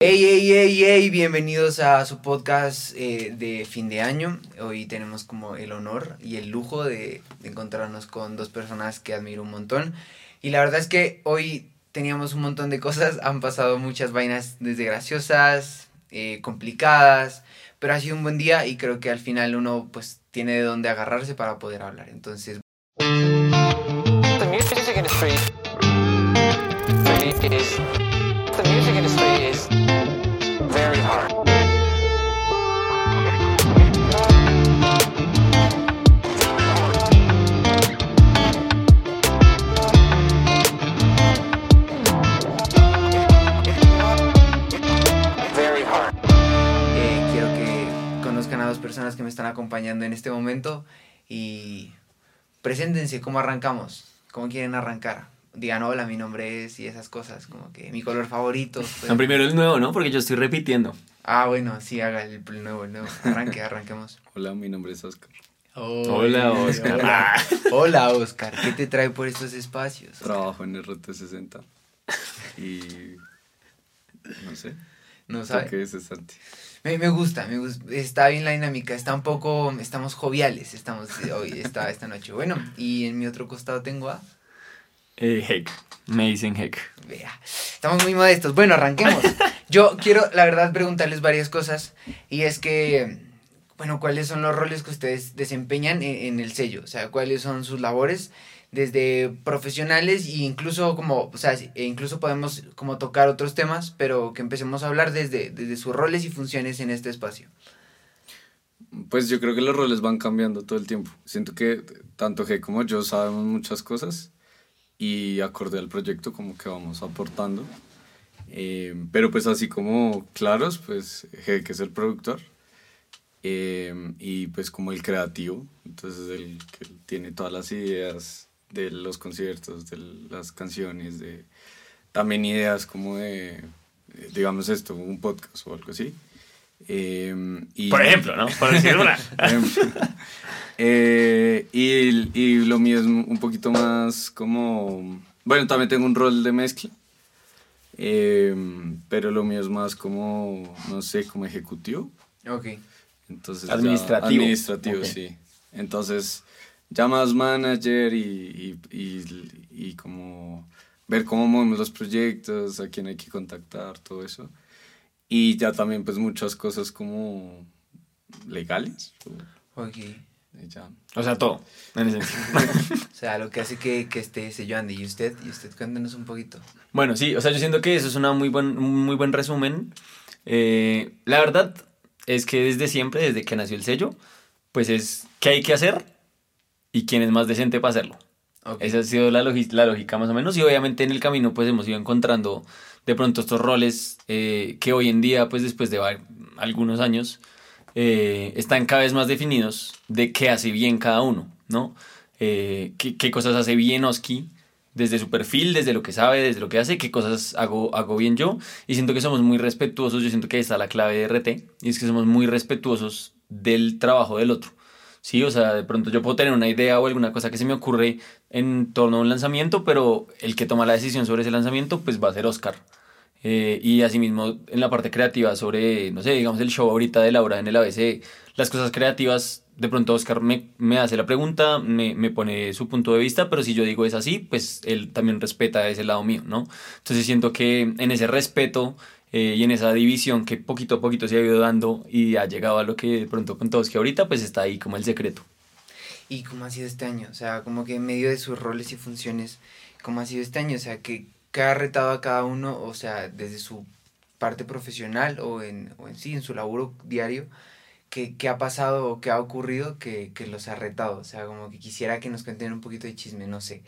Hey, hey, hey, hey, bienvenidos a su podcast eh, de fin de año. Hoy tenemos como el honor y el lujo de, encontrarnos con dos personas que admiro un montón. Y la verdad es que hoy teníamos un montón de cosas, han pasado muchas vainas desde graciosas, eh, complicadas, pero ha sido un buen día y creo que al final uno pues tiene de dónde agarrarse para poder hablar. Entonces... The music personas que me están acompañando en este momento y preséntense cómo arrancamos, cómo quieren arrancar. Digan hola, mi nombre es y esas cosas, como que mi color favorito. pues. No, primero el nuevo, ¿no? Porque yo estoy repitiendo. Ah, bueno, sí, haga el, el nuevo, el nuevo. Arranque, arranquemos. Hola, mi nombre es Oscar. Hola, Oscar. Hola, Hola, Oscar. ¿Qué te trae por estos espacios? Trabajo en RT60. Y. No sé. No ¿Tú sabe. qué es Santi? Me, me gusta, me gusta. Está bien la dinámica. Está un poco. Estamos joviales. Estamos hoy, esta, esta noche. Bueno, y en mi otro costado tengo a. Eh, Heck. Me dicen Heck. Vea, estamos muy modestos. Bueno, arranquemos. Yo quiero, la verdad, preguntarles varias cosas. Y es que, bueno, ¿cuáles son los roles que ustedes desempeñan en, en el sello? O sea, ¿cuáles son sus labores? Desde profesionales e incluso como, o sea, e incluso podemos como tocar otros temas, pero que empecemos a hablar desde, desde sus roles y funciones en este espacio. Pues yo creo que los roles van cambiando todo el tiempo. Siento que tanto G como yo sabemos muchas cosas y acorde al proyecto como que vamos aportando. Eh, pero pues así como claros, pues que es el productor eh, y pues como el creativo, entonces el que tiene todas las ideas de los conciertos, de las canciones, de también ideas como de, digamos esto, un podcast o algo así. Eh, y, Por ejemplo, ¿no? Por decir una. Eh, y, y lo mío es un poquito más como... Bueno, también tengo un rol de mezcla. eh, pero lo mío es más como, no sé, como ejecutivo. Ok. Entonces ya- Administrativo. administrativo, sí. Entonces, ya más manager y, y, y, y como ver cómo movemos los proyectos, a quién hay que contactar, todo eso. Y ya también pues muchas cosas como legales. Ok. y ya. O sea, todo. O sea, lo que hace que, que esté sello Andy. ¿Y usted? ¿Y usted? Cuéntenos un poquito. Bueno, sí, o sea, yo siento que eso es una muy buen, un muy buen resumen. Eh, la verdad es que desde siempre, desde que nació el sello, pues es qué hay que hacer y quién es más decente para hacerlo. Ok. Esa ha sido la, lógica más o menos y obviamente en el camino pues hemos ido encontrando de pronto estos roles eh, que hoy en día pues después de algunos años eh, están cada vez más definidos de qué hace bien cada uno, ¿no? Eh, qué, qué cosas hace bien Oski desde su perfil, desde lo que sabe, desde lo que hace, qué cosas hago, hago bien yo y siento que somos muy respetuosos, yo siento que ahí está la clave de RT y es que somos muy respetuosos del trabajo del otro. Sí, o sea, de pronto yo puedo tener una idea o alguna cosa que se me ocurre en torno a un lanzamiento, pero el que toma la decisión sobre ese lanzamiento, pues va a ser Oscar. Eh, y asimismo, en la parte creativa sobre, no sé, digamos el show ahorita de Laura en el ABC, las cosas creativas, de pronto Oscar me, me hace la pregunta, me, me pone su punto de vista, pero si yo digo es así, pues él también respeta ese lado mío, ¿no? Entonces siento que en ese respeto eh, y en esa división que poquito a poquito se ha ido dando y ha llegado a lo que de pronto con todos que ahorita, pues está ahí como el secreto. ¿Y cómo ha sido este año? O sea, como que en medio de sus roles y funciones, ¿cómo ha sido este año? O sea, ¿qué, qué ha retado a cada uno? O sea, desde su parte profesional o en, o en sí, en su laburo diario, ¿qué, qué ha pasado o qué ha ocurrido que, que los ha retado? O sea, como que quisiera que nos cuenten un poquito de chisme, no sé.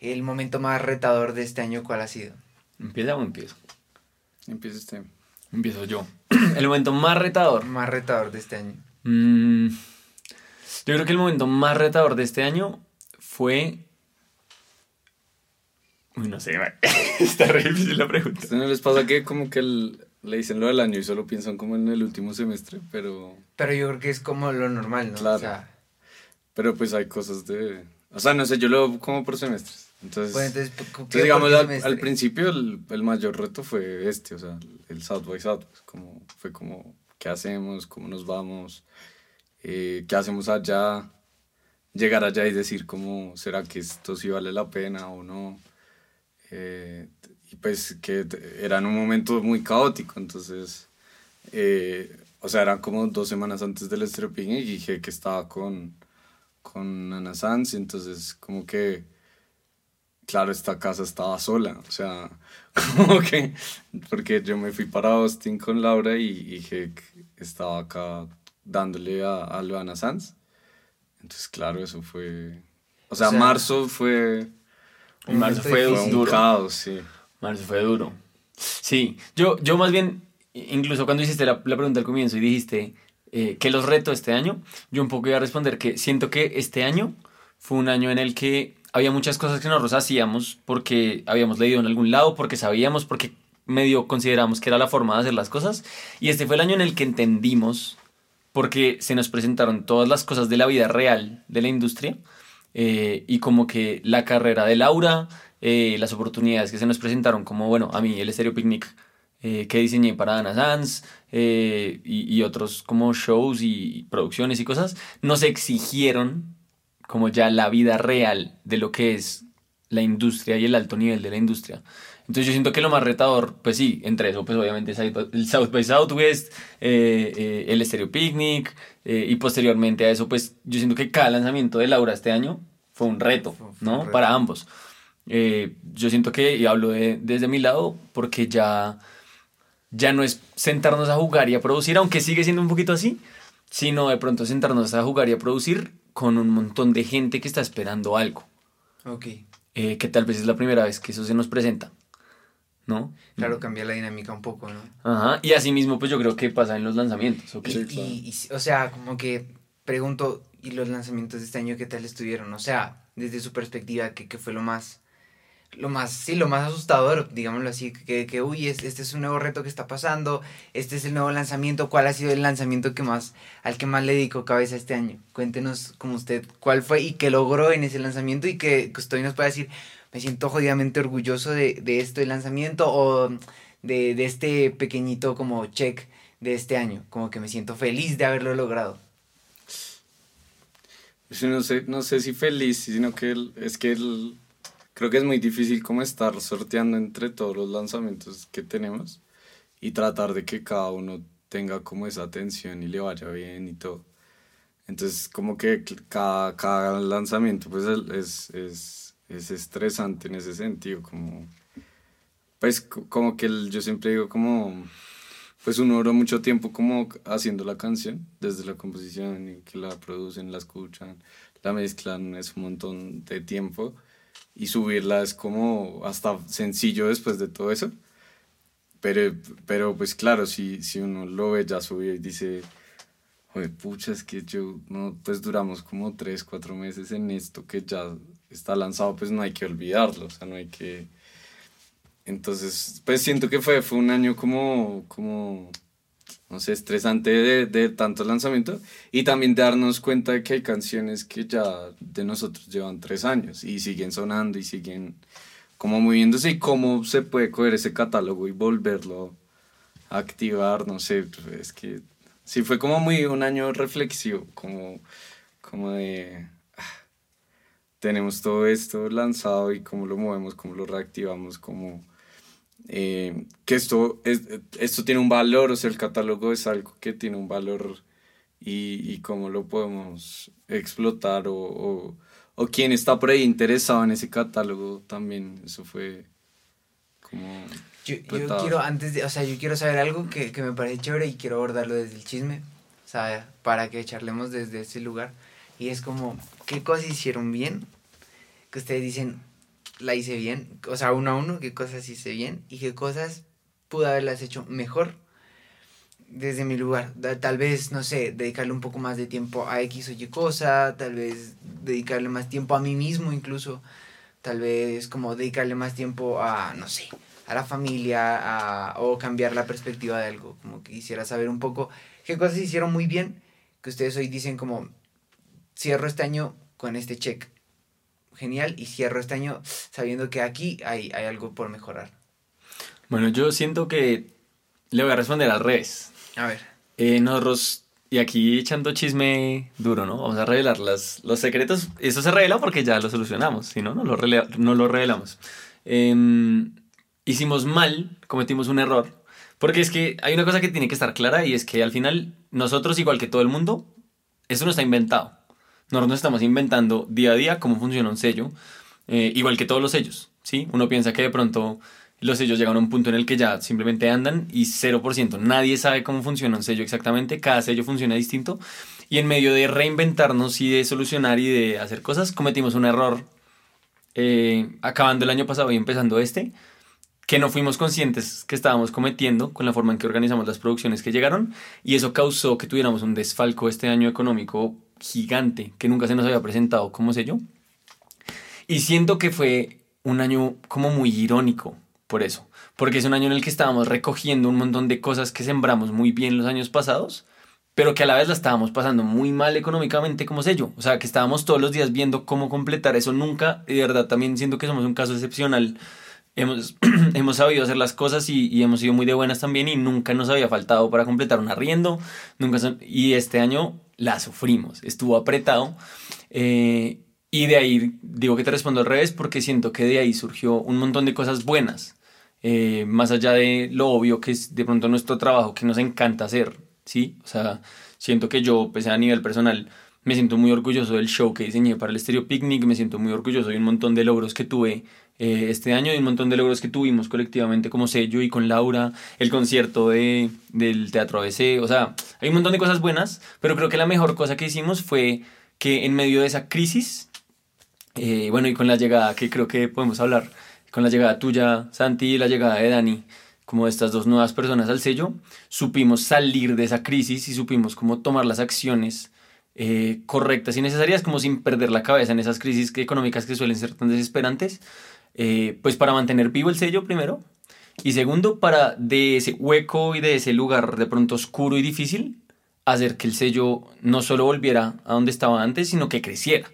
El momento más retador de este año, ¿cuál ha sido? ¿Empieza o empiezo? Empieza este. Empiezo yo. el momento más retador. Más retador de este año. Mm, yo creo que el momento más retador de este año fue. Uy, no sé, está re difícil la pregunta. ¿Ustedes no les pasa que como que el- le dicen lo del año y solo piensan como en el último semestre? Pero, Pero yo creo que es como lo normal, ¿no? Claro. O sea, pero pues hay cosas de... O sea, no sé, yo lo veo como por semestres. Entonces, Bueno, entonces, ¿por- por entonces, digamos, al, al principio el, el mayor reto fue este, o sea, el South by Southwest, como, fue como, ¿qué hacemos? ¿Cómo nos vamos? Eh, ¿Qué hacemos allá? Llegar allá y decir, ¿cómo será que esto sí vale la pena o no? Eh, y pues que era en un momento muy caótico, entonces, eh, o sea, eran como dos semanas antes del Estéreo Picnic y dije que estaba con, con Ana Sanz, entonces como que claro, esta casa estaba sola, o sea, como que, porque yo me fui para Austin con Laura y, y Heck estaba acá dándole a, a Luana Sanz. Entonces, claro, eso fue, o sea, sea, marzo fue, marzo fue un duro. caos, sí. Marzo fue duro. Sí, yo, yo más bien, incluso cuando hiciste la, la pregunta al comienzo y dijiste eh, que los reto este año, yo un poco iba a responder que siento que este año fue un año en el que había muchas cosas que nosotros hacíamos porque habíamos leído en algún lado, porque sabíamos, porque medio consideramos que era la forma de hacer las cosas. Y este fue el año en el que entendimos, porque se nos presentaron todas las cosas de la vida real de la industria, eh, y como que la carrera de Laura, eh, las oportunidades que se nos presentaron, como bueno, a mí el Estéreo Picnic eh, que diseñé para Ana Sanz eh, y, y otros como shows y producciones y cosas, nos exigieron como ya la vida real de lo que es la industria y el alto nivel de la industria. Entonces yo siento que lo más retador, pues sí, entre eso, pues obviamente el South by Southwest, eh, eh, el Stereo Picnic, eh, y posteriormente a eso, pues yo siento que cada lanzamiento de Laura este año fue un reto, Fue- fue un ¿no? reto. Para ambos. Yo siento que, y hablo de- desde mi lado, porque ya, ya no es sentarnos a jugar y a producir, aunque sigue siendo un poquito así, sino de pronto sentarnos a jugar y a producir con un montón de gente que está esperando algo, Ok. eh, que tal vez es la primera vez que eso se nos presenta, ¿no? Claro, cambia la dinámica un poco, ¿no? Ajá, y así mismo pues yo creo que pasa en los lanzamientos, ¿ok? Y, Sí, claro. y- y- o sea, como que pregunto, ¿y los lanzamientos de este año qué tal estuvieron? O sea, desde su perspectiva, ¿qué, qué fue lo más, lo más, sí, lo más asustador, digámoslo así, que, que uy, es- este es un nuevo reto que está pasando, este es el nuevo lanzamiento, ¿cuál ha sido el lanzamiento que más, al que más le dedicó cabeza este año? Cuéntenos como usted, ¿cuál fue y qué logró en ese lanzamiento y que, usted nos pueda decir, me siento jodidamente orgulloso de, de este lanzamiento o de, de este pequeñito como check de este año, como que me siento feliz de haberlo logrado. No sé, no sé si feliz, sino que es que el- creo que es muy difícil como estar sorteando entre todos los lanzamientos que tenemos y tratar de que cada uno tenga como esa atención y le vaya bien y todo. Entonces como que cada, cada lanzamiento pues es, es, es estresante en ese sentido, como pues co- como que el- yo siempre digo como pues uno duró mucho tiempo como haciendo la canción, desde la composición y que la producen, la escuchan, la mezclan, es un montón de tiempo y subirla es como hasta sencillo después de todo eso. Pero, pero pues claro, si, si uno lo ve ya subido y dice, joder, pucha, es que yo, no, pues duramos como tres, cuatro meses en esto que ya está lanzado, pues no hay que olvidarlo, o sea, no hay que... Entonces, pues siento que fue, fue un año como, como, no sé, estresante de, de tanto lanzamiento. Y también darnos cuenta de que hay canciones que ya de nosotros llevan tres años y siguen sonando y siguen como moviéndose y cómo se puede coger ese catálogo y volverlo a activar, no sé, es que sí fue como muy un año reflexivo, como, como de ah, tenemos todo esto lanzado y cómo lo movemos, cómo lo reactivamos, cómo eh, que esto, es, esto tiene un valor, o sea, el catálogo es algo que tiene un valor y, y cómo lo podemos explotar o, o, o quién está por ahí interesado en ese catálogo también, eso fue como... Yo, yo quiero, antes de, o sea, yo quiero saber algo que, que me parece chévere y quiero abordarlo desde el chisme, o sea, para que charlemos desde ese lugar. Y es como, ¿qué cosas hicieron bien? Que ustedes dicen, la hice bien, o sea, uno a uno, qué cosas hice bien y qué cosas pude haberlas hecho mejor desde mi lugar. Tal vez, no sé, dedicarle un poco más de tiempo a X o Y cosa, tal vez dedicarle más tiempo a mí mismo incluso, tal vez como dedicarle más tiempo a, no sé, a la familia, o cambiar la perspectiva de algo, como que quisiera saber un poco qué cosas hicieron muy bien, que ustedes hoy dicen como, cierro este año con este check. Genial y cierro este año sabiendo que aquí hay, hay algo por mejorar. Bueno, yo siento que le voy a responder al revés. A ver. Eh, nosotros, y aquí echando chisme duro, ¿no? Vamos a revelar las, los secretos. Eso se revela porque ya lo solucionamos, si no, no lo, no lo revelamos. Em, hicimos mal, cometimos un error. Porque es que hay una cosa que tiene que estar clara y es que al final nosotros, igual que todo el mundo, eso no está inventado. Nosotros no estamos inventando día a día cómo funciona un sello, eh, igual que todos los sellos, ¿sí? Uno piensa que de pronto los sellos llegan a un punto en el que ya simplemente andan y 0%. Nadie sabe cómo funciona un sello exactamente, cada sello funciona distinto. Y en medio de reinventarnos y de solucionar y de hacer cosas, cometimos un error eh, acabando el año pasado y empezando este, que no fuimos conscientes que estábamos cometiendo con la forma en que organizamos las producciones que llegaron y eso causó que tuviéramos un desfalco este año económico gigante que nunca se nos había presentado como sello. Y siento que fue un año como muy irónico por eso, porque es un año en el que estábamos recogiendo un montón de cosas que sembramos muy bien los años pasados, pero que a la vez la estábamos pasando muy mal económicamente como sello. O sea, que estábamos todos los días viendo cómo completar eso nunca. Y de verdad también siento que somos un caso excepcional. Hemos, hemos sabido hacer las cosas y, hemos sido muy de buenas también y nunca nos había faltado para completar un arriendo. Nunca y este año la sufrimos. Estuvo apretado. Eh, y de ahí digo que te respondo al revés porque siento que de ahí surgió un montón de cosas buenas. Eh, más allá de lo obvio que es de pronto nuestro trabajo que nos encanta hacer, ¿sí? O sea, siento que yo, pues a nivel personal, me siento muy orgulloso del show que diseñé para el Stereo Picnic, me siento muy orgulloso de un montón de logros que tuve eh, este año y un montón de logros que tuvimos colectivamente como sello y con Laura, el concierto de, del Teatro ABC, o sea, hay un montón de cosas buenas, pero creo que la mejor cosa que hicimos fue que en medio de esa crisis, eh, bueno, y con la llegada que creo que podemos hablar, con la llegada tuya, Santi, y la llegada de Dani, como estas dos nuevas personas al sello, supimos salir de esa crisis y supimos cómo tomar las acciones eh, correctas y necesarias, como sin perder la cabeza en esas crisis económicas que suelen ser tan desesperantes, eh, pues para mantener vivo el sello primero, y segundo, para de ese hueco y de ese lugar de pronto oscuro y difícil, hacer que el sello no solo volviera a donde estaba antes, sino que creciera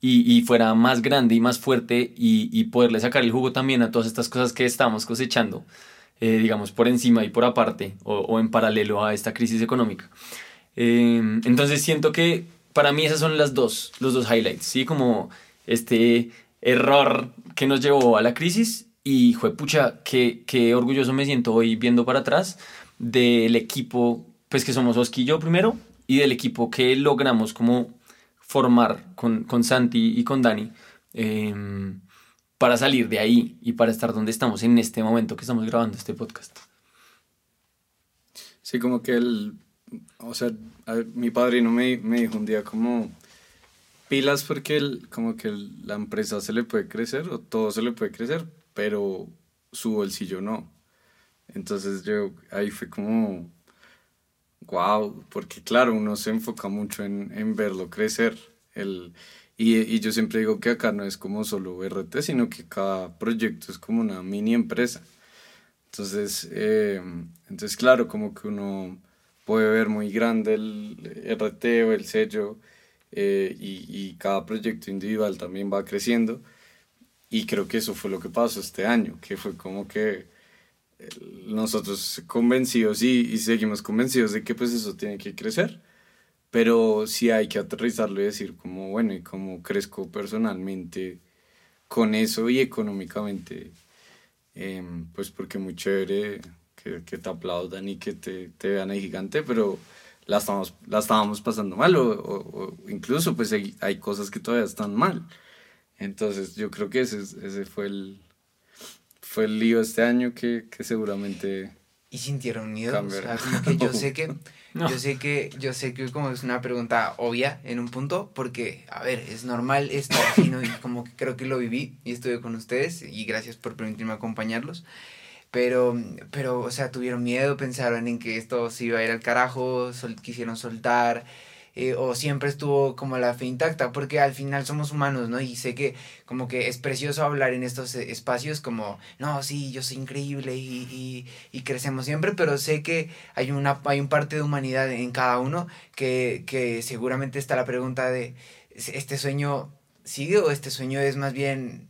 y, fuera más grande y más fuerte y, poderle sacar el jugo también a todas estas cosas que estamos cosechando, eh, digamos, por encima y por aparte o, en paralelo a esta crisis económica. Eh, entonces siento que para mí esas son las dos, los dos highlights, ¿sí? Como este error que nos llevó a la crisis y, juepucha, qué, qué orgulloso me siento hoy viendo para atrás del equipo, pues que somos Oski y yo primero, y del equipo que logramos como formar con, con Santi y con Dani eh, para salir de ahí y para estar donde estamos en este momento que estamos grabando este podcast. Sí, como que el, o sea, mi padrino me, me dijo un día como pilas porque el, como que el- la empresa se le puede crecer o todo se le puede crecer, pero su bolsillo no. Entonces yo ahí fue como, wow, porque claro, uno se enfoca mucho en, en verlo crecer. El, y, y yo siempre digo que acá no es como solo RT, sino que cada proyecto es como una mini empresa. Entonces, eh, entonces, claro, como que uno puede ver muy grande el RT o el sello eh, y, y cada proyecto individual también va creciendo. Y creo que eso fue lo que pasó este año, que fue como que eh, nosotros convencidos y, y seguimos convencidos de que pues eso tiene que crecer, pero sí hay que aterrizarlo y decir como, bueno, y cómo crezco personalmente con eso y económicamente Em, pues porque muy chévere que, que te aplaudan y que te, te vean ahí gigante, pero la estábamos, la estábamos pasando mal o, o- o incluso pues hay, hay cosas que todavía están mal. Entonces yo creo que ese, es- ese fue el fue el lío este año que, que seguramente y sintieron miedo. O sea, que yo sé que, No. yo sé que, yo sé que como es una pregunta obvia en un punto, porque, a ver, es normal estar así, ¿no? Y como que creo que lo viví y estuve con ustedes y gracias por permitirme acompañarlos. Pero, pero, o sea, tuvieron miedo, pensaron en que esto se iba a ir al carajo, sol- quisieron soltar, eh, o siempre estuvo como la fe intacta, porque al final somos humanos, ¿no? Y sé que como que es precioso hablar en estos eh, espacios como, no, sí, yo soy increíble y, y, y crecemos siempre, pero sé que hay una hay un parte de humanidad en cada uno que, que seguramente está la pregunta de, este sueño sigue o este sueño es más bien,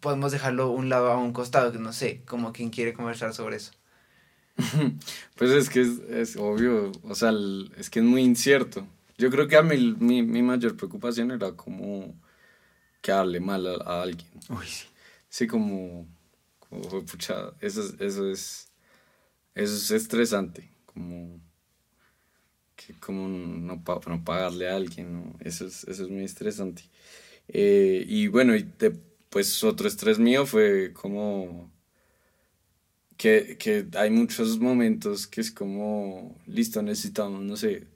podemos dejarlo un lado a un costado, que no sé, como quien quiere conversar sobre eso. Pues es que es, es obvio, o sea, el- es que es muy incierto. Yo creo que a mí mi, mi mayor preocupación era como que hable mal a, a alguien. Uy, sí. Sí, como, como fue pucha, eso es, eso es, eso es estresante, como que como no, no pagarle a alguien, ¿no? Eso es, eso es muy estresante. Eh, y bueno, y de- pues otro estrés mío fue como que, que hay muchos momentos que es como, listo, necesitamos, no sé,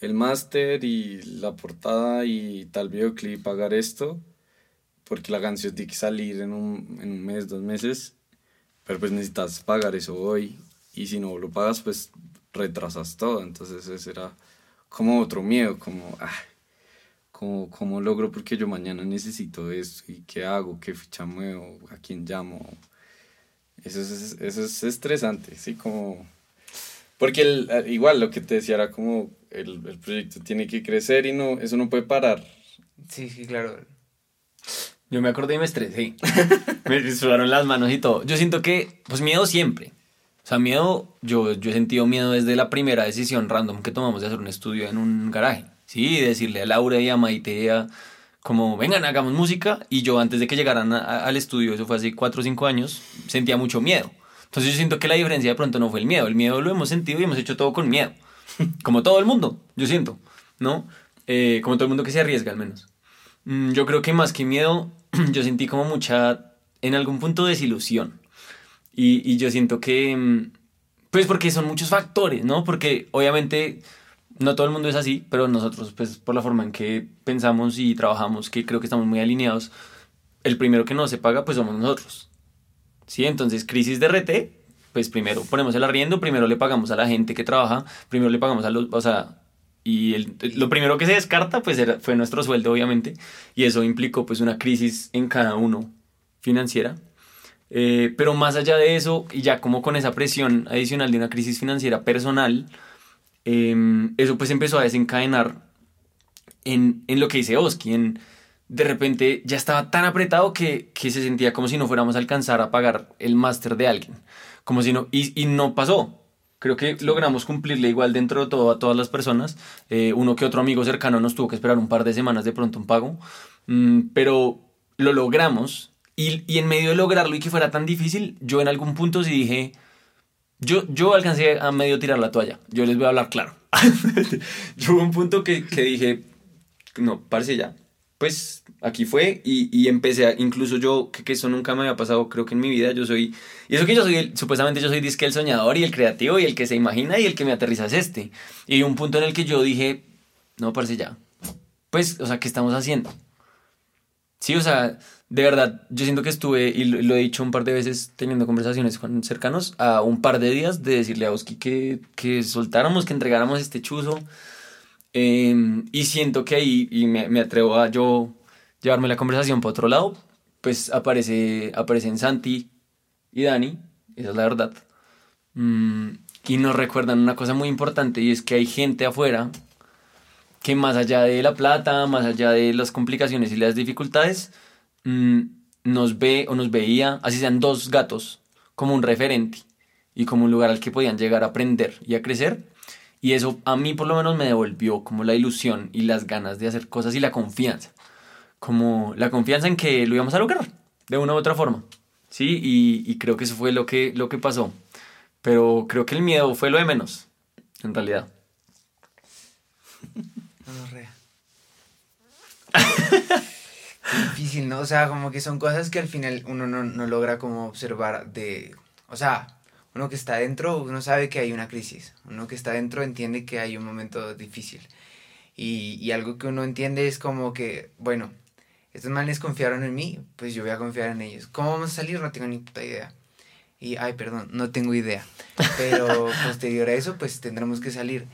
el máster y la portada y tal videoclip, pagar esto, porque la canción tiene que salir en un, en un mes, dos meses, pero pues necesitas pagar eso hoy, y si no lo pagas, pues retrasas todo, entonces ese era como otro miedo, como, ah, ¿cómo, cómo logro? Porque yo mañana necesito esto, y qué hago, qué ficha muevo, a quién llamo, eso es, eso es estresante, sí, como... Porque el- eh, igual lo que te decía era como el, el proyecto tiene que crecer y no, eso no puede parar. Sí, sí, claro. Yo me acordé y me estresé. me sudaron las manos y todo. Yo siento que, pues miedo siempre. O sea, miedo, yo, yo he sentido miedo desde la primera decisión random que tomamos de hacer un estudio en un garaje. Sí, decirle a Laura y a Maite, a- como, vengan, hagamos música. Y yo antes de que llegaran a- a- al estudio, eso fue hace cuatro o cinco años, sentía mucho miedo. Entonces yo siento que la diferencia de pronto no fue el miedo. El miedo lo hemos sentido y hemos hecho todo con miedo. Como todo el mundo, yo siento, ¿no? Eh, como todo el mundo que se arriesga al menos. Mm, Yo creo que más que miedo, yo sentí como mucha, en algún punto, desilusión. Y, y yo siento que, mm, pues porque son muchos factores, ¿no? Porque obviamente no todo el mundo es así, pero nosotros, pues por la forma en que pensamos y trabajamos, que creo que estamos muy alineados, el primero que no se paga, pues somos nosotros. ¿Sí? Entonces, crisis de RT, pues primero ponemos el arriendo, primero le pagamos a la gente que trabaja, primero le pagamos a los, o sea, y lo primero que se descarta, pues fue nuestro sueldo, obviamente, y eso implicó pues una crisis en cada uno financiera. Eh, pero más allá de eso, y ya como con esa presión adicional de una crisis financiera personal, eh, eso pues empezó a desencadenar en, en lo que dice Oski, en de repente ya estaba tan apretado que, que se sentía como si no fuéramos a alcanzar a pagar el máster de alguien, como si no, y, y no pasó. Creo que logramos cumplirle igual dentro de todo a todas las personas. Eh, uno que otro amigo cercano nos tuvo que esperar un par de semanas de pronto un pago, Mm, pero lo logramos y, y en medio de lograrlo y que fuera tan difícil, yo en algún punto sí dije, yo, yo alcancé a medio tirar la toalla. Yo les voy a hablar claro. yo hubo un punto que, que dije, no, parece ya. Pues aquí fue y, y empecé a, incluso yo, que, que eso nunca me había pasado, creo que en mi vida, yo soy, y eso que yo soy, supuestamente yo soy disque el soñador y el creativo y el que se imagina y el que me aterriza es este. Y un punto en el que yo dije, no, parece ya. Pues, o sea, ¿qué estamos haciendo? Sí, o sea, de verdad, yo siento que estuve, y lo, he dicho un par de veces teniendo conversaciones con cercanos, a un par de días de decirle a Oski que, que soltáramos, que entregáramos este chuzo. Eh, y siento que ahí, y me, me atrevo a yo llevarme la conversación para otro lado, pues aparece, aparecen Santi y Dani, esa es la verdad. Mm, y nos recuerdan una cosa muy importante y es que hay gente afuera que más allá de la plata, más allá de las complicaciones y las dificultades, mm, nos ve o nos veía, así sean dos gatos, como un referente y como un lugar al que podían llegar a aprender y a crecer. Y eso a mí por lo menos me devolvió como la ilusión y las ganas de hacer cosas y la confianza. Como la confianza en que lo íbamos a lograr, de una u otra forma. Sí, y, y creo que eso fue lo que, lo que pasó. Pero creo que el miedo fue lo de menos, en realidad. Difícil, ¿no? O sea, como que son cosas que al final uno no, no logra como observar de... O sea, uno que está dentro, uno sabe que hay una crisis. Uno que está dentro entiende que hay un momento difícil. Y, y algo que uno entiende es como que, bueno, estos manes confiaron en mí, pues yo voy a confiar en ellos. ¿Cómo vamos a salir? No tengo ni puta idea. Y, ay, perdón, no tengo idea. Pero posterior a eso, pues tendremos que salir.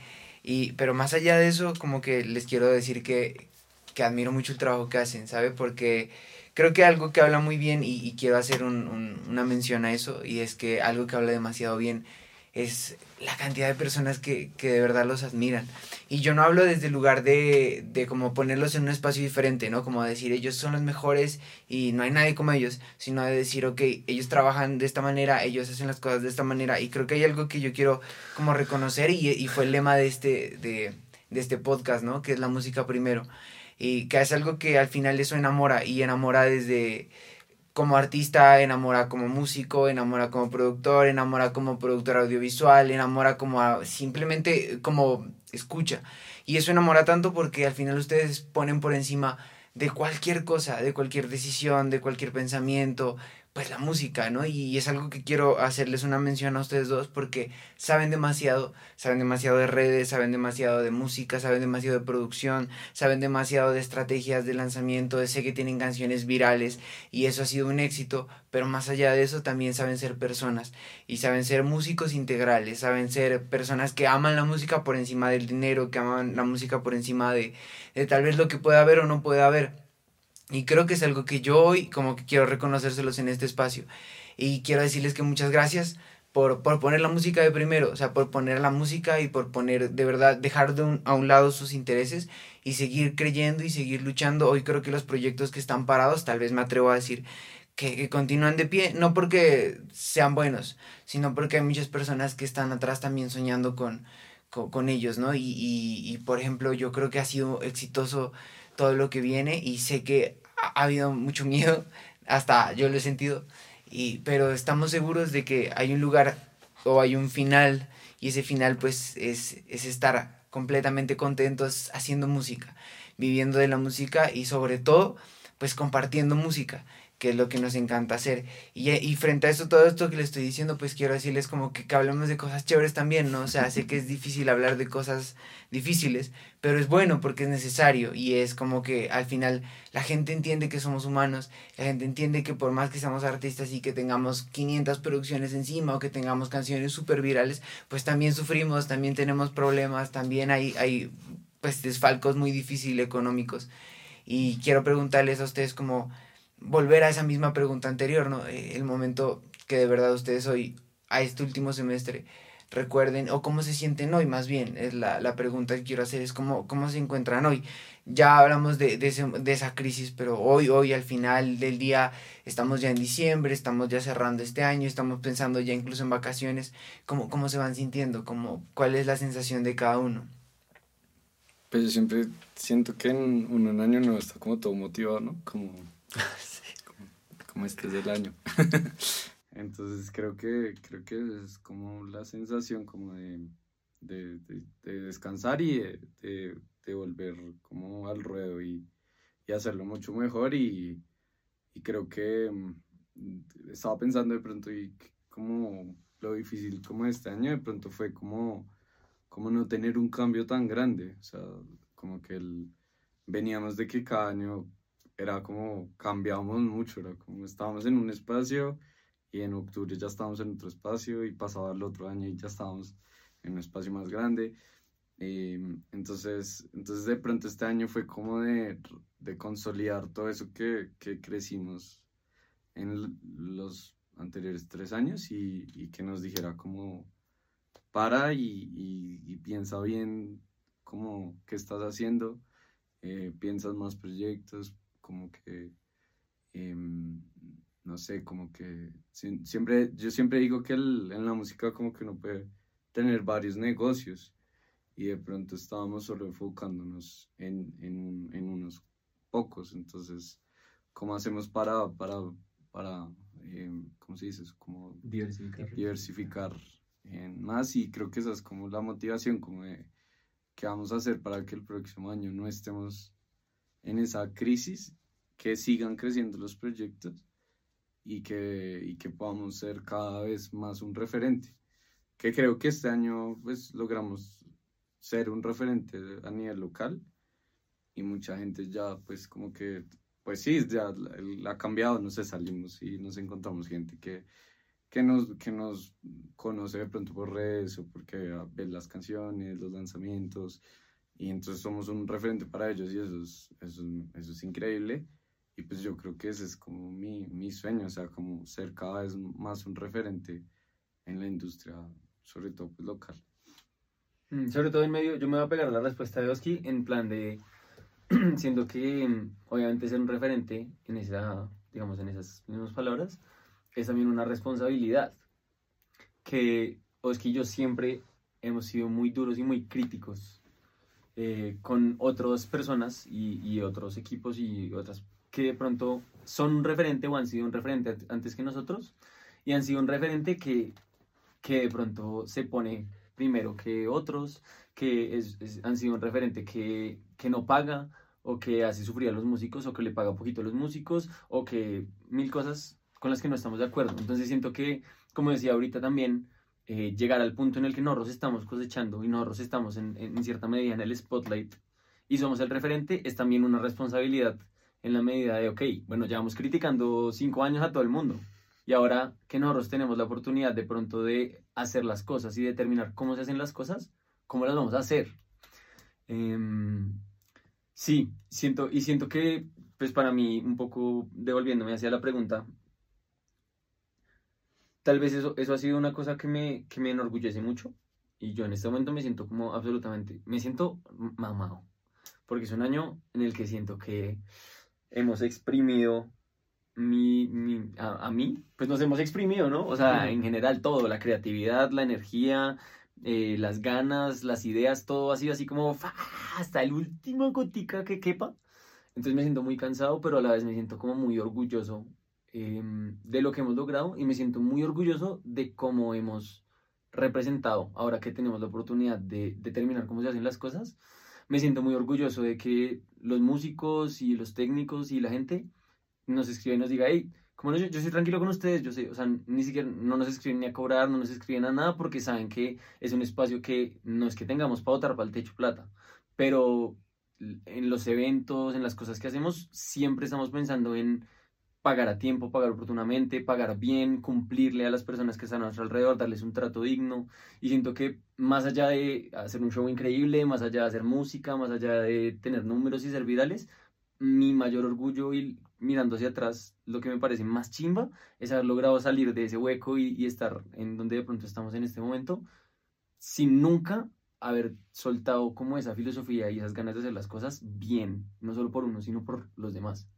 Y, pero más allá de eso, como que les quiero decir que, que admiro mucho el trabajo que hacen, ¿sabe? Porque creo que algo que habla muy bien, y, y quiero hacer un- un- una mención a eso, y es que algo que habla demasiado bien es la cantidad de personas que, que, de verdad los admiran. Y yo no hablo desde el lugar de, de como ponerlos en un espacio diferente, ¿no? Como decir, ellos son los mejores y no hay nadie como ellos, sino de decir, ok, ellos trabajan de esta manera, ellos hacen las cosas de esta manera. Y creo que hay algo que yo quiero como reconocer y, y fue el lema de este, de, de este podcast, ¿no? Que es la música primero. Y que es algo que al final eso enamora y enamora desde como artista, enamora como músico, enamora como productor, enamora como productor audiovisual, enamora como simplemente como escucha. Y eso enamora tanto porque al final ustedes ponen por encima de cualquier cosa, de cualquier decisión, de cualquier pensamiento, pues la música, ¿no? Y es algo que quiero hacerles una mención a ustedes dos porque saben demasiado, saben demasiado de redes, saben demasiado de música, saben demasiado de producción, saben demasiado de estrategias de lanzamiento, sé que tienen canciones virales y eso ha sido un éxito, pero más allá de eso también saben ser personas y saben ser músicos integrales, saben ser personas que aman la música por encima del dinero, que aman la música por encima de, de tal vez lo que pueda haber o no pueda haber y creo que es algo que yo hoy como que quiero reconocérselos en este espacio. Y quiero decirles que muchas gracias por, por poner la música de primero, o sea, por poner la música y por poner, de verdad, dejar de un, a un lado sus intereses y seguir creyendo y seguir luchando. Hoy creo que los proyectos que están parados, tal vez me atrevo a decir, que, que, continúan de pie, no porque sean buenos, sino porque hay muchas personas que están atrás también soñando con, con, con ellos, ¿no? Y, y, y, por ejemplo, yo creo que ha sido exitoso todo lo que viene y sé que ha habido mucho miedo, hasta yo lo he sentido, y, pero estamos seguros de que hay un lugar o hay un final y ese final pues es, es estar completamente contentos haciendo música, viviendo de la música y sobre todo pues compartiendo música que es lo que nos encanta hacer. Y, frente a eso, todo esto que les estoy diciendo, pues quiero decirles como que, que hablemos de cosas chéveres también, ¿no? O sea, sé que es difícil hablar de cosas difíciles, pero es bueno porque es necesario y es como que al final la gente entiende que somos humanos, la gente entiende que por más que seamos artistas y que tengamos 500 producciones encima o que tengamos canciones súper virales, pues también sufrimos, también tenemos problemas, también hay, hay pues desfalcos muy difíciles económicos. Y quiero preguntarles a ustedes como volver a esa misma pregunta anterior, ¿no? Eh, el momento que de verdad ustedes hoy, a este último semestre, recuerden, o cómo se sienten hoy, más bien, es la, la pregunta que quiero hacer, es cómo, cómo se encuentran hoy. Ya hablamos de, de, ese, de esa crisis, pero hoy, hoy, al final del día, estamos ya en diciembre, estamos ya cerrando este año, estamos pensando ya incluso en vacaciones, ¿cómo, cómo se van sintiendo? ¿Cómo, ¿Cuál es la sensación de cada uno? Pues yo siempre siento que en un, un año nuevo está como todo motivado, ¿no? Como como este es el año. Entonces creo que, creo que es como la sensación como de, de, de, de descansar y de, volver como al ruedo y, y hacerlo mucho mejor y, y, creo que mm, estaba pensando de pronto y como lo difícil como este año de pronto fue como, como no tener un cambio tan grande, o sea, como que veníamos de que cada año era como cambiamos mucho, era como estábamos en un espacio y en octubre ya estábamos en otro espacio y pasaba el otro año y ya estábamos en un espacio más grande. Eh, entonces, entonces de pronto este año fue como de, de consolidar todo eso que, que, crecimos en los anteriores tres años y, y que nos dijera como para y, y, y piensa bien como qué estás haciendo, eh, piensas más proyectos, como que, eh, no sé, como que siempre, yo siempre digo que el, en la música como que uno puede tener varios negocios y de pronto estábamos solo enfocándonos en, en, en unos pocos, entonces, ¿cómo hacemos para, para, para eh, ¿cómo se dice? Como diversificar. diversificar en más y creo que esa es como la motivación, como de qué vamos a hacer para que el próximo año no estemos en esa crisis que sigan creciendo los proyectos y que, y que podamos ser cada vez más un referente. Que creo que este año pues logramos ser un referente a nivel local y mucha gente ya pues como que pues sí, ya ha cambiado, no sé, salimos y nos encontramos gente que, que, nos, que nos conoce de pronto por redes o porque ve las canciones, los lanzamientos y entonces somos un referente para ellos y eso es, eso, eso es increíble y pues yo creo que ese es como mi, mi sueño, o sea, como ser cada vez más un referente en la industria sobre todo pues, local. Mm, Sobre todo en medio, yo me voy a pegar la respuesta de Oski en plan de, siendo que mm, obviamente ser un referente en esa, digamos, en esas mismas palabras, es también una responsabilidad. Que Oski y yo siempre hemos sido muy duros y muy críticos eh, con otras personas y, otros equipos y otras que de pronto son un referente o han sido un referente antes que nosotros y han sido un referente que, que de pronto se pone primero que otros, que han sido un referente que, que no paga o que hace sufrir a los músicos o que le paga poquito a los músicos o que mil cosas con las que no estamos de acuerdo. Entonces siento que, como decía ahorita también, eh, llegar al punto en el que nosotros estamos cosechando y nosotros estamos en, cierta medida en el spotlight y somos el referente es también una responsabilidad en la medida de, ok, bueno, llevamos criticando cinco años a todo el mundo. Y ahora que nosotros tenemos la oportunidad de pronto de hacer las cosas y determinar cómo se hacen las cosas, ¿cómo las vamos a hacer? Em, sí, siento, y siento que, pues para mí, un poco devolviéndome hacia la pregunta, tal vez eso, eso ha sido una cosa que me, que me enorgullece mucho. Y yo en este momento me siento como absolutamente, me siento mamado. Porque es un año en el que siento que hemos exprimido mi, mi- a, a mí, pues nos hemos exprimido, ¿no? O sea, en general todo, la creatividad, la energía, eh, las ganas, las ideas, todo ha sido así como ¡fa! hasta el último gotica que quepa. Entonces me siento muy cansado, pero a la vez me siento como muy orgulloso eh, de lo que hemos logrado y me siento muy orgulloso de cómo hemos representado, ahora que tenemos la oportunidad de determinar cómo se hacen las cosas, me siento muy orgulloso de que los músicos y los técnicos y la gente nos escriben y nos diga, hey, como no, yo, yo soy tranquilo con ustedes, yo sé, o sea, ni siquiera no nos escriben ni a cobrar, no nos escriben a nada porque saben que es un espacio que no es que tengamos para botar para el techo plata, pero en los eventos, en las cosas que hacemos, siempre estamos pensando en pagar a tiempo, pagar oportunamente, pagar bien, cumplirle a las personas que están a nuestro alrededor, darles un trato digno. Y siento que más allá de hacer un show increíble, más allá de hacer música, más allá de tener números y ser virales, mi mayor orgullo y mirando hacia atrás, lo que me parece más chimba es haber logrado salir de ese hueco y, y estar en donde de pronto estamos en este momento, sin nunca haber soltado como esa filosofía y esas ganas de hacer las cosas bien, no solo por uno, sino por los demás.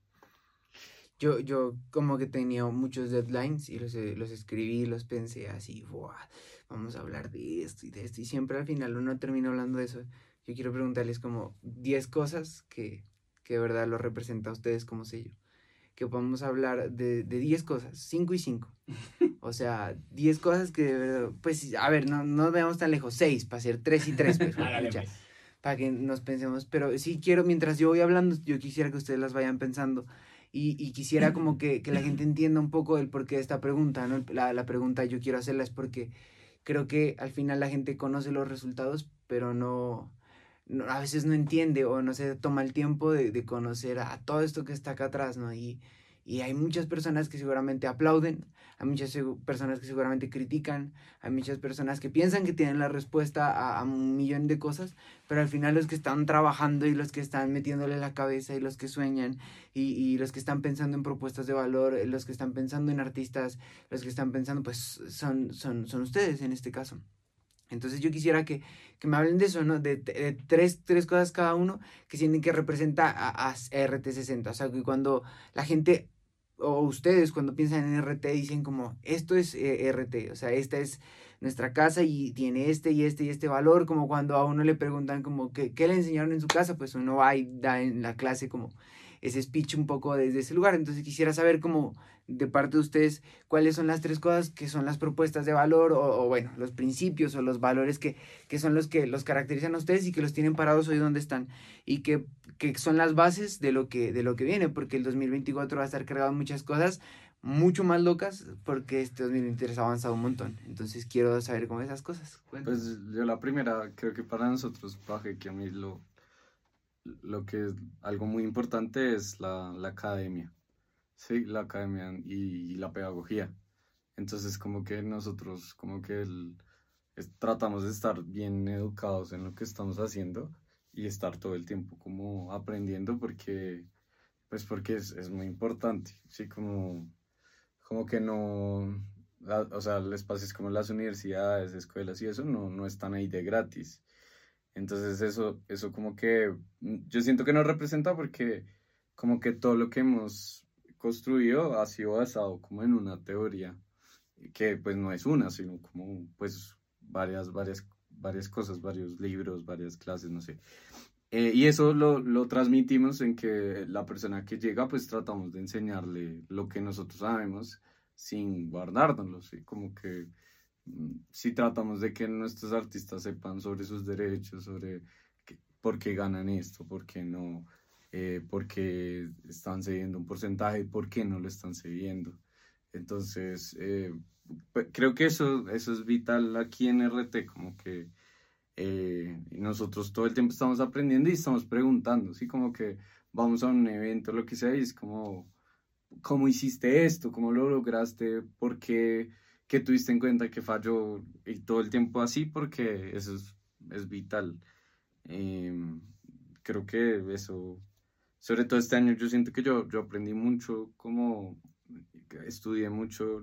Yo, yo como que tenía muchos deadlines y los, eh, los escribí, los pensé así, "Buah, vamos a hablar de esto y de esto. Y siempre al final uno termina hablando de eso. Yo quiero preguntarles como 10 cosas que, que de verdad lo representa a ustedes como sello. Que podamos hablar de, de 10 cosas, 5 y 5. O sea, 10 cosas que de verdad, pues a ver, no, no veamos tan lejos, 6 para hacer 3 y 3. Pues, pues. para que nos pensemos, pero sí quiero, mientras yo voy hablando, yo quisiera que ustedes las vayan pensando y, y quisiera como que, que la gente entienda un poco el porqué de esta pregunta, ¿no? La, la pregunta yo quiero hacerla es porque creo que al final la gente conoce los resultados, pero no, no- a veces no entiende o no se toma el tiempo de, de conocer a, todo esto que está acá atrás, ¿no? Y, y hay muchas personas que seguramente aplauden, hay muchas personas que seguramente critican, hay muchas personas que piensan que tienen la respuesta a, a un millón de cosas, pero al final los que están trabajando y los que están metiéndole la cabeza y los que sueñan y, y los que están pensando en propuestas de valor, eh, los que están pensando en artistas, los que están pensando, pues son, son, son ustedes en este caso. Entonces yo quisiera que, que me hablen de eso, ¿no? De, de tres, tres cosas cada uno que sienten que representa a, a RT60. O sea, que cuando la gente o ustedes cuando piensan en RT dicen como, esto es eh, RT, o sea, esta es nuestra casa y tiene este y este y este valor, como cuando a uno le preguntan como, ¿qué, qué le enseñaron en su casa? Pues uno va y da en la clase como ese speech un poco desde ese lugar. Entonces quisiera saber como de parte de ustedes cuáles son las tres cosas que son las propuestas de valor o, bueno, los principios o los valores que, que son los que los caracterizan a ustedes y que los tienen parados hoy donde están y que, que son las bases de lo que de lo que viene, porque el 2024 va a estar cargado muchas cosas mucho más locas porque este 2023 ha avanzado un montón. Entonces quiero saber cómo esas cosas. Pues yo la primera, creo que para nosotros, Paje, que a mí lo, lo que es algo muy importante es la, la academia, sí, la academia y, y la pedagogía. Entonces como que nosotros como que el- es- tratamos de estar bien educados en lo que estamos haciendo y estar todo el tiempo como aprendiendo porque pues porque es, es muy importante, sí, como, como que no, la- o sea, los espacios como las universidades, escuelas y eso no, no están ahí de gratis. Entonces eso, eso como que yo siento que nos representa porque como que todo lo que hemos construido ha sido basado como en una teoría que pues no es una, sino como pues varias, varias, varias cosas, varios libros, varias clases, no sé. Eh, y eso lo, lo transmitimos en que la persona que llega pues tratamos de enseñarle lo que nosotros sabemos sin guardárnoslo, ¿sí? Como que mm, sí tratamos de que nuestros artistas sepan sobre sus derechos, sobre por qué ganan esto, por qué no, eh, por qué están cediendo un porcentaje, por qué no lo están cediendo. Entonces, eh, creo que eso, eso es vital aquí en RT, como que eh, y nosotros todo el tiempo estamos aprendiendo y estamos preguntando, ¿sí? Como que vamos a un evento, lo que sea, y es como, ¿cómo hiciste esto? ¿Cómo lo lograste? ¿Por qué? ¿Qué tuviste en cuenta que falló? Y todo el tiempo así, porque eso es, es vital. Em, creo que eso, sobre todo este año, yo siento que yo, yo aprendí mucho, como estudié mucho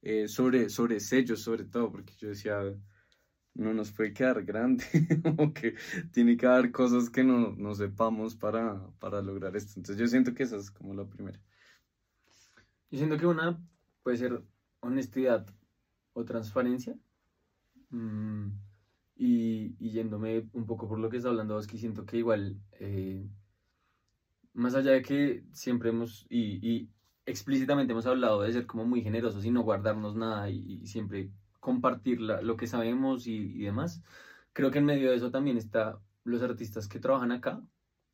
eh, sobre, sobre sellos, sobre todo, porque yo decía, no nos puede quedar grande, como que tiene que haber cosas que no, no sepamos para, para lograr esto. Entonces yo siento que esa es como la primera. Yo siento que una puede ser honestidad o transparencia. Mm, y, y yéndome un poco por lo que está hablando Oski, siento que igual, eh, más allá de que siempre hemos, y, y explícitamente hemos hablado de ser como muy generosos y no guardarnos nada y, y siempre compartir la- lo que sabemos y, y demás, creo que en medio de eso también está los artistas que trabajan acá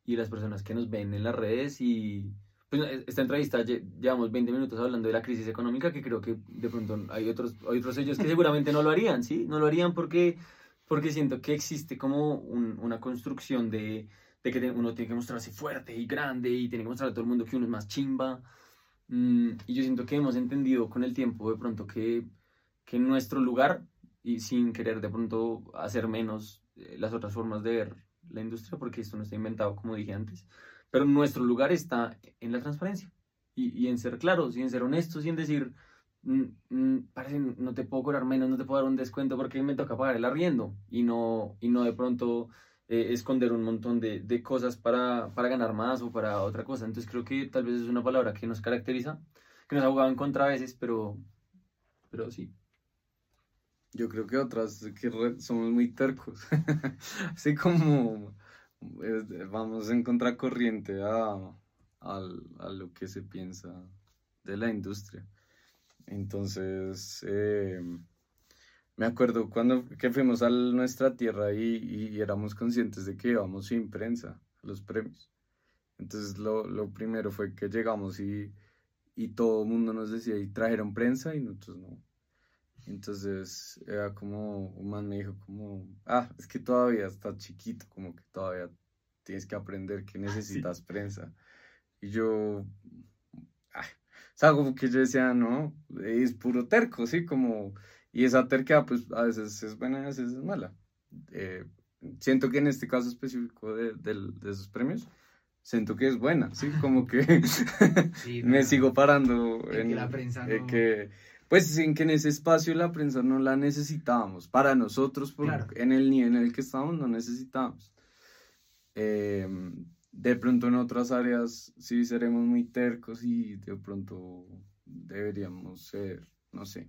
y las personas que nos ven en las redes y pues e- esta entrevista lle- llevamos 20 minutos hablando de la crisis económica que creo que de pronto hay otros hay otros ellos que seguramente no lo harían, ¿sí? No lo harían porque porque siento que existe como un- una construcción de, de que uno tiene que mostrarse fuerte y grande y tiene que mostrarle a todo el mundo que uno es más chimba. Mm, y yo siento que hemos entendido con el tiempo de pronto que, que nuestro lugar, y sin querer de pronto hacer menos eh, las otras formas de ver la industria, porque esto no está inventado como dije antes, pero nuestro lugar está en la transparencia y, y en ser claros y en ser honestos y en decir, mm, mm, parece, no te puedo cobrar menos, no te puedo dar un descuento porque me toca pagar el arriendo y no, y no de pronto eh, esconder un montón de, de cosas para, para ganar más o para otra cosa. Entonces creo que tal vez es una palabra que nos caracteriza, que nos ha jugado en contra a veces, pero, pero sí. Yo creo que otras que re- somos muy tercos. Así como eh, vamos en contracorriente a, al- a lo que se piensa de la industria. Entonces, eh, me acuerdo cuando que fuimos a nuestra tierra y, y éramos conscientes de que íbamos sin prensa a los premios. Entonces, lo, lo primero fue que llegamos y, y todo el mundo nos decía, y trajeron prensa y nosotros no. Entonces era como, un man me dijo como, ah, es que todavía estás chiquito, como que todavía tienes que aprender que necesitas prensa. Y yo, ah, o sea, como que yo decía, no, es puro terco, ¿sí? Como, y esa terquedad pues a veces es buena y a veces es mala. Eh, siento que en este caso específico de, de esos premios, siento que es buena, ¿sí? Como que Sí, me sigo parando en en que la prensa no- que pues en que en ese espacio la prensa no la necesitábamos para nosotros por- Claro. en el nivel en el que estábamos no necesitábamos Eh, de pronto en otras áreas sí seremos muy tercos y de pronto deberíamos ser no sé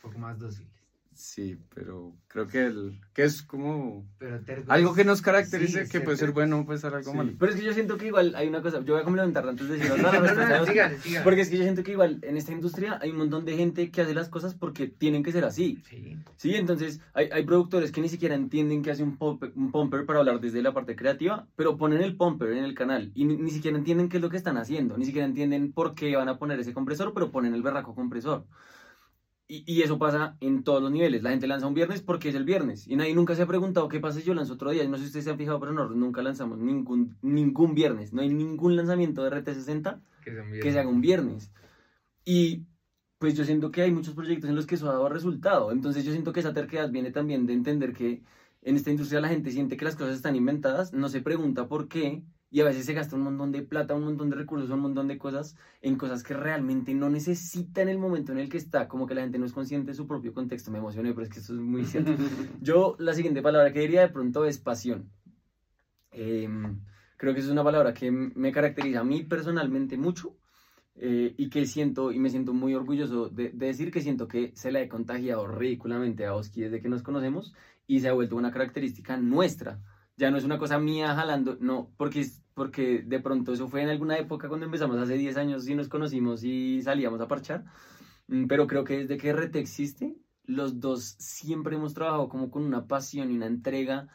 poco más dóciles. sí pero creo que el que es como Pero tercos- algo que nos caracteriza Sí, que puede ser bueno puede ser algo Sí. malo Pero es que yo siento que igual hay una cosa, yo voy a complementar antes de decir otra No. Porque es que yo siento que igual en esta industria hay un montón de gente que hace las cosas porque tienen que ser así. Sí. Sí, entonces hay, hay productores que ni siquiera entienden que hace un pumper, un pumper para hablar desde la parte creativa, pero ponen el pumper en el canal y ni, ni siquiera entienden qué es lo que están haciendo, ni siquiera entienden por qué van a poner ese compresor, pero ponen el berraco compresor. Y, y eso pasa en todos los niveles. La gente lanza un viernes porque es el viernes. Y nadie nunca se ha preguntado qué pasa si yo lanzo otro día. No sé si ustedes se han fijado, pero nosotros nunca lanzamos ningún, ningún viernes. No hay ningún lanzamiento de RT60 Que, que se haga un viernes. Y pues yo siento que hay muchos proyectos en los que eso ha dado resultado. Entonces yo siento que esa terquedad viene también de entender que en esta industria la gente siente que las cosas están inventadas, no se pregunta por qué Y a veces se gasta un montón de plata, un montón de recursos, un montón de cosas en cosas que realmente no necesita en el momento en el que está. Como que la gente no es consciente de su propio contexto. Me emocioné, pero es que esto es muy cierto. Yo, la siguiente palabra que diría de pronto es pasión. Em, creo que es una palabra que me caracteriza a mí personalmente mucho eh, y que siento y me siento muy orgulloso de, de decir que siento que se la he contagiado ridículamente a Oski desde que nos conocemos y se ha vuelto una característica nuestra. Ya no es una cosa mía jalando, no, porque, porque de pronto eso fue en alguna época cuando empezamos hace 10 años y nos conocimos y salíamos a parchar, Mm, pero creo que desde que RT existe, los dos siempre hemos trabajado como con una pasión y una entrega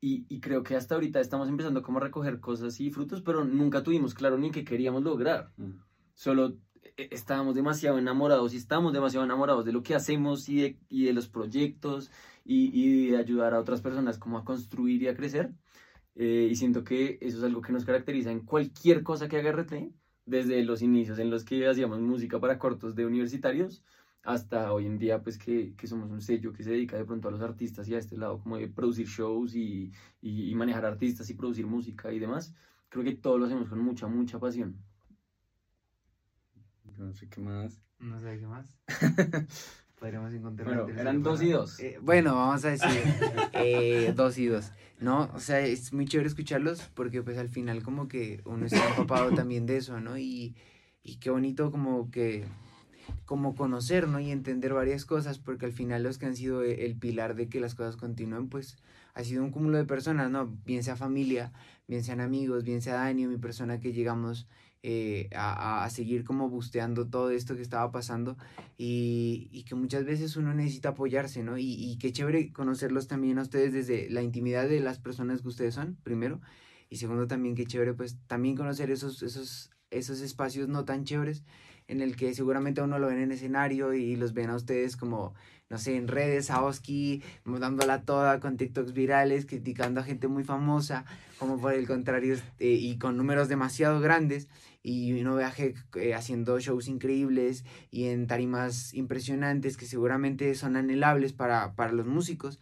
y, y creo que hasta ahorita estamos empezando como a recoger cosas y frutos, pero nunca tuvimos claro ni qué queríamos lograr. Mm. Solo eh, estábamos demasiado enamorados y estamos demasiado enamorados de lo que hacemos y de, y de los proyectos y, y de ayudar a otras personas como a construir y a crecer. Eh, y siento que eso es algo que nos caracteriza en cualquier cosa que haga RT, desde los inicios en los que hacíamos música para cortos de universitarios hasta hoy en día pues que, que somos un sello que se dedica de pronto a los artistas y a este lado como de producir shows y, y, y manejar artistas y producir música y demás. Creo que todo lo hacemos con mucha, mucha pasión. Yo no sé qué más. No sé qué más. Podríamos encontrar Bueno, eran dos y dos. Eh, bueno, vamos a decir eh, dos y dos. No, o sea, es muy chévere escucharlos porque pues al final como que uno está empapado también de eso, ¿no? Y, y qué bonito como que como conocer, ¿no? Y entender varias cosas, porque al final los que han sido e- el pilar de que las cosas continúen, pues ha sido un cúmulo de personas, ¿no? Bien sea familia, bien sean amigos, bien sea Dani o mi persona que llegamos eh, a, a- seguir como busteando todo esto que estaba pasando y, y que muchas veces uno necesita apoyarse, ¿no? Y, y qué chévere conocerlos también a ustedes desde la intimidad de las personas que ustedes son, primero, y segundo también qué chévere pues también conocer esos, esos, esos espacios no tan chéveres en el que seguramente a uno lo ven en escenario y los ven a ustedes como, no sé, en redes, a Oski, dándola toda con TikToks virales, criticando a gente muy famosa, como por el contrario, este, y con números demasiado grandes, y uno ve a Heck eh, haciendo shows increíbles y en tarimas impresionantes que seguramente son anhelables para, para los músicos.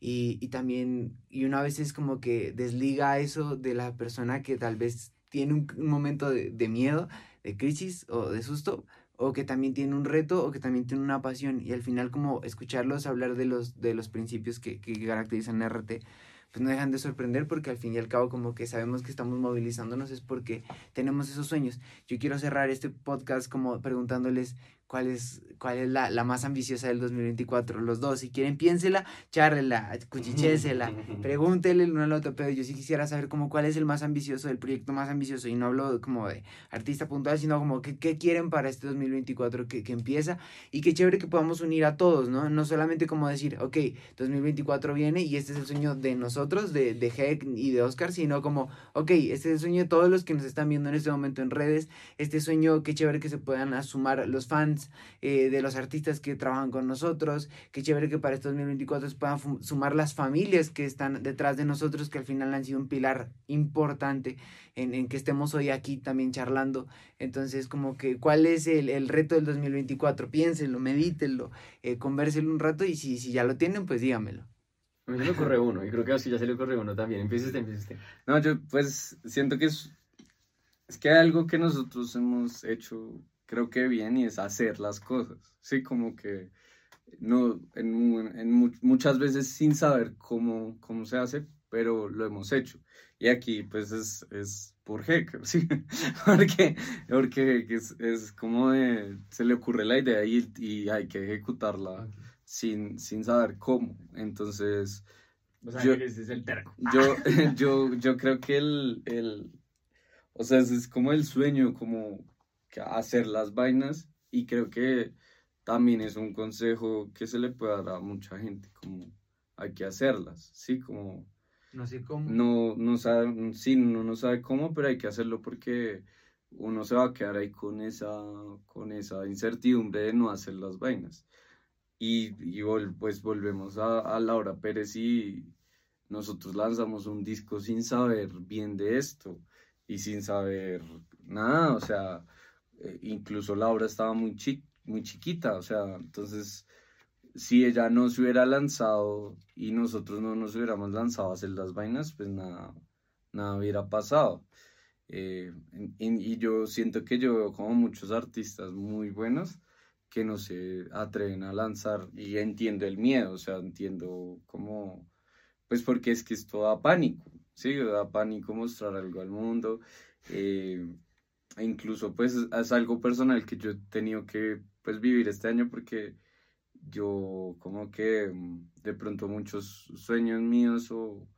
Y, y también, y una vez es como que desliga eso de la persona que tal vez tiene un, un momento de, de miedo, de crisis o de susto, o que también tiene un reto o que también tiene una pasión. Y al final como escucharlos hablar de los, de los principios que, que caracterizan a RT, pues no dejan de sorprender porque al fin y al cabo como que sabemos que estamos movilizándonos es porque tenemos esos sueños. Yo quiero cerrar este podcast como preguntándoles cuál es, cuál es la, la más ambiciosa del 2024. Los dos, si quieren, piénsela, charrela, cuchichésela, pregúntele el uno al otro, pero yo sí quisiera saber como cuál es el más ambicioso, el proyecto más ambicioso, y no hablo como de artista puntual, sino como que, qué quieren para este 2024 que, que empieza, y qué chévere que podamos unir a todos, ¿no? No solamente como decir, ok, 2024 viene y este es el sueño de nosotros, de, de Heck y de Oscar, sino como, ok, este es el sueño de todos los que nos están viendo en este momento en redes, este sueño, qué chévere que se puedan sumar los fans eh, de los artistas que trabajan con nosotros, qué chévere que para este 2024 se puedan sumar las familias que están detrás de nosotros, que al final han sido un pilar importante en, en que estemos hoy aquí también charlando. Entonces, como que, ¿cuál es el, el reto del 2024? Piénsenlo, medítenlo, eh, convérselo un rato y si, si ya lo tienen, pues dígamelo. A mí se me ocurre uno, y creo que a Oski ya se le ocurre uno también. Empieza usted, empieza usted. No, yo pues siento que es, es que hay algo que nosotros hemos hecho, creo que bien, y es hacer las cosas. Sí, como que no, en, en mu- muchas veces sin saber cómo, cómo se hace, pero lo hemos hecho. Y aquí pues es, es por heck, sí, porque, porque es, es como de, se le ocurre la idea y, y hay que ejecutarla sin, sin saber cómo. Entonces... O sea, Yo- que es el terco. Yo, yo, yo creo que el, el, o sea, es como el sueño, como hacer las vainas y creo que también es un consejo que se le puede dar a mucha gente, como hay que hacerlas, sí, como No sé cómo. no, no sabe, sí, uno no sabe cómo, pero hay que hacerlo porque uno se va a quedar ahí con esa, con esa incertidumbre de no hacer las vainas. Y, y vol- pues volvemos a, a Laura Pérez y nosotros lanzamos un disco sin saber bien de esto y sin saber nada, o sea, eh, incluso Laura estaba muy, chi- muy chiquita, o sea, entonces si ella no se hubiera lanzado y nosotros no nos hubiéramos lanzado a hacer las vainas, pues nada, nada hubiera pasado. Eh, y, yo siento que yo veo como muchos artistas muy buenos que no se atreven a lanzar y entiendo el miedo, o sea, entiendo cómo, pues porque es que esto da pánico, sí, da pánico mostrar algo al mundo, eh, e incluso pues es algo personal que yo he tenido que pues vivir este año porque yo como que mm, de pronto muchos sueños míos o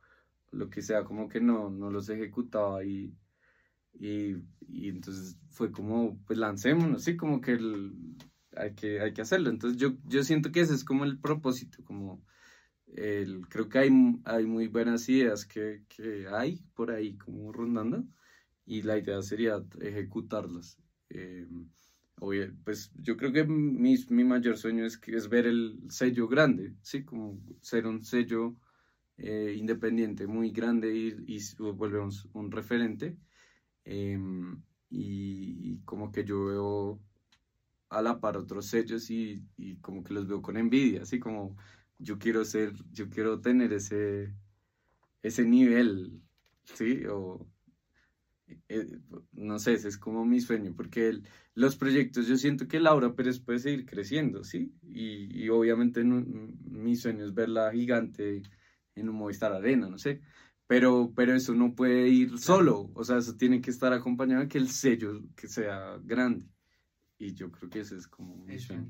lo que sea como que no, no los ejecutaba y, y, y entonces fue como pues lancémonos, sí, como que el, hay que, hay que hacerlo. Entonces yo, yo siento que ese es como el propósito, como el, creo que hay, hay muy buenas ideas que, que hay por ahí como rondando y la idea sería ejecutarlas. Eh, pues yo creo que mi, mi mayor sueño es, que es ver el sello grande, ¿sí? Como ser un sello eh, independiente muy grande y, y volvemos un referente. Em, y, y, como que yo veo a la par otros sellos y, y, como que los veo con envidia, así como yo quiero ser, yo quiero tener ese, ese nivel, ¿sí? O, eh, no sé, ese es como mi sueño, porque los proyectos, yo siento que Laura Pérez puede seguir creciendo, ¿sí? Y, y obviamente no, mi sueño es verla gigante en un Movistar Arena, no sé. Pero, pero eso no puede ir solo, o sea, eso tiene que estar acompañado de que el sello que sea grande. Y yo creo que ese es como mi sueño.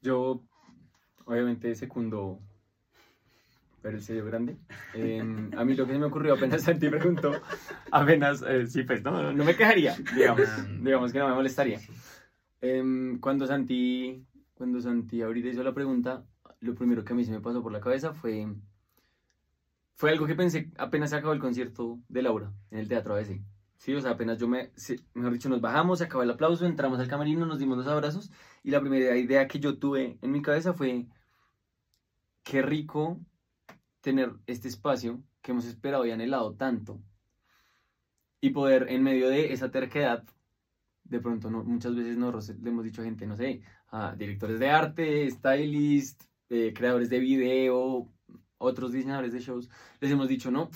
Yo, obviamente, secundo ver el sello grande. Eh, a mí lo que se me ocurrió apenas Santi preguntó, apenas, eh, sí, pues no, no me quejaría, digamos, digamos que no me molestaría. Eh, cuando Santi, cuando Santi ahorita hizo la pregunta, lo primero que a mí se me pasó por la cabeza fue, fue algo que pensé apenas se acabó el concierto de Laura en el Teatro ABC. Sí, o sea, apenas yo me, mejor dicho, nos bajamos, se acabó el aplauso, entramos al camerino, nos dimos los abrazos y la primera idea que yo tuve en mi cabeza fue, qué rico tener este espacio que hemos esperado y anhelado tanto y poder en medio de esa terquedad, de pronto no, muchas veces nos le hemos dicho a gente, no sé, a directores de arte, stylists, eh, creadores de video, otros diseñadores de shows, les hemos dicho, no,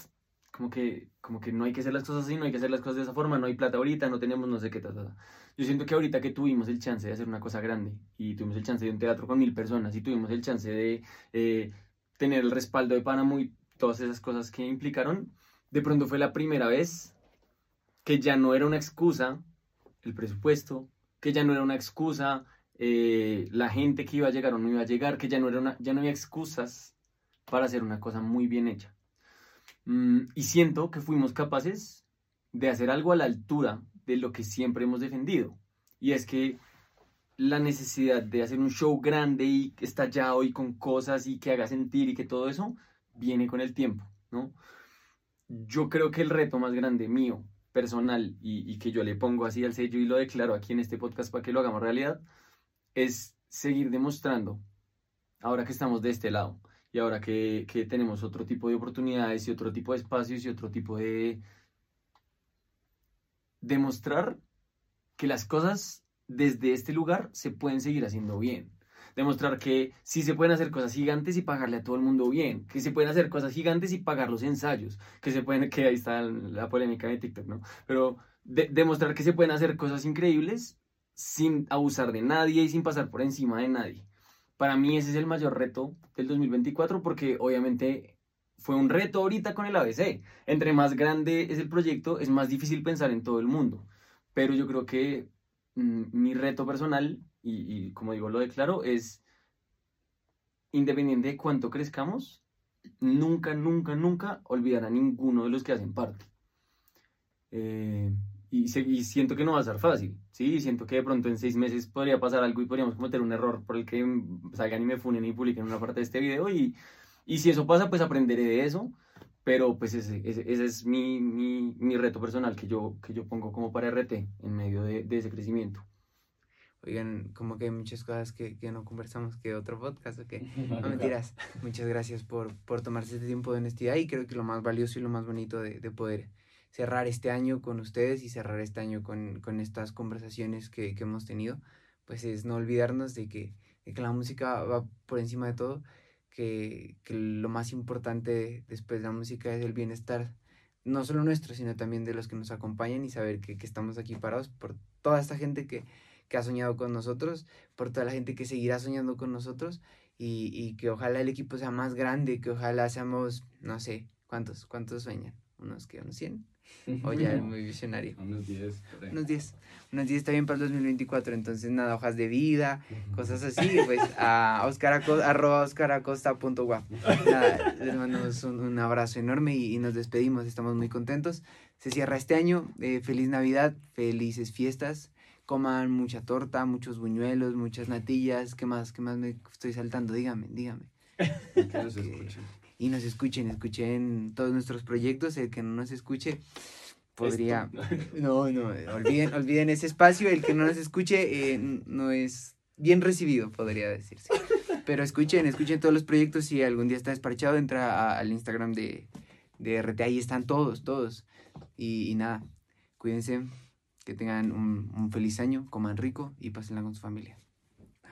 como que, como que no hay que hacer las cosas así, no hay que hacer las cosas de esa forma, no hay plata ahorita, no tenemos no sé qué, tal. Yo siento que ahorita que tuvimos el chance de hacer una cosa grande y tuvimos el chance de un teatro con mil personas y tuvimos el chance de eh, tener el respaldo de Panamá y todas esas cosas que implicaron, de pronto fue la primera vez que ya no era una excusa el presupuesto, que ya no era una excusa eh, la gente que iba a llegar o no iba a llegar, que ya no, era una, ya no había excusas para hacer una cosa muy bien hecha. Mm, y siento que fuimos capaces de hacer algo a la altura de lo que siempre hemos defendido. Y es que la necesidad de hacer un show grande y estallado y con cosas y que haga sentir y que todo eso viene con el tiempo, ¿no? Yo creo que el reto más grande mío, personal, y, que yo le pongo así al sello y lo declaro aquí en este podcast para que lo hagamos realidad, es seguir demostrando, ahora que estamos de este lado, y ahora que, que, tenemos otro tipo de oportunidades y otro tipo de espacios y otro tipo de demostrar que las cosas desde este lugar se pueden seguir haciendo bien. Demostrar que sí se pueden hacer cosas gigantes y pagarle a todo el mundo bien, que se pueden hacer cosas gigantes y pagar los ensayos, que se pueden, que ahí está la polémica de TikTok, ¿no? Pero de, demostrar que se pueden hacer cosas increíbles sin abusar de nadie y sin pasar por encima de nadie para mí ese es el mayor reto del 2024 porque obviamente fue un reto ahorita con el ABC. Entre más grande es el proyecto, es más difícil pensar en todo el mundo. Pero yo creo que mi reto personal, y, y, como digo, lo declaro, es independiente de cuánto crezcamos, nunca, nunca, nunca olvidar a ninguno de los que hacen parte. Eh, y, y, siento que no va a ser fácil, ¿sí? Siento que de pronto en seis meses podría pasar algo y podríamos cometer un error por el que salgan y me funen y publiquen una parte de este video y, y si eso pasa, pues aprenderé de eso, pero pues ese, ese, ese es mi, mi, mi, reto personal que yo, que yo pongo como para RT en medio de, de ese crecimiento. Oigan, como que hay muchas cosas que, que no conversamos que otro podcast, ¿ok? No mentiras. Muchas gracias por, por tomarse este tiempo de honestidad y creo que lo más valioso y lo más bonito de, de poder cerrar este año con ustedes y cerrar este año con, con estas conversaciones que, que, hemos tenido, pues es no olvidarnos de que, de que la música va por encima de todo, que, que, lo más importante después de la música es el bienestar no solo nuestro, sino también de los que nos acompañan y saber que, que estamos aquí parados por toda esta gente que, que ha soñado con nosotros, por toda la gente que seguirá soñando con nosotros y, y que ojalá el equipo sea más grande, que ojalá seamos, no sé, ¿cuántos, cuántos sueñan? ¿Unos que ¿Unos 100? O ya es muy visionario. Unos 10. por ahí. Unos 10. Unos 10 está bien para el 2024. Entonces, nada, hojas de vida, cosas así. Pues a oscaraco- arroba oscaracosta.guap. Nada, les mandamos un, un abrazo enorme y, y nos despedimos. Estamos muy contentos. Se cierra este año. eh, feliz Navidad, felices fiestas. Coman mucha torta, muchos buñuelos, muchas natillas. ¿Qué más? ¿Qué más me estoy saltando? Dígame, dígame. Que Ok. escuchen. Y nos escuchen, escuchen todos nuestros proyectos. El que no nos escuche podría... No, no, olviden, olviden ese espacio. El que no nos escuche eh, no es bien recibido, podría decirse. Pero escuchen, escuchen todos los proyectos. Si algún día está desparchado, entra a- al Instagram de, de RT. Ahí están todos, todos. Y, y nada, cuídense, que tengan un, un feliz año, coman rico y pásenla con su familia.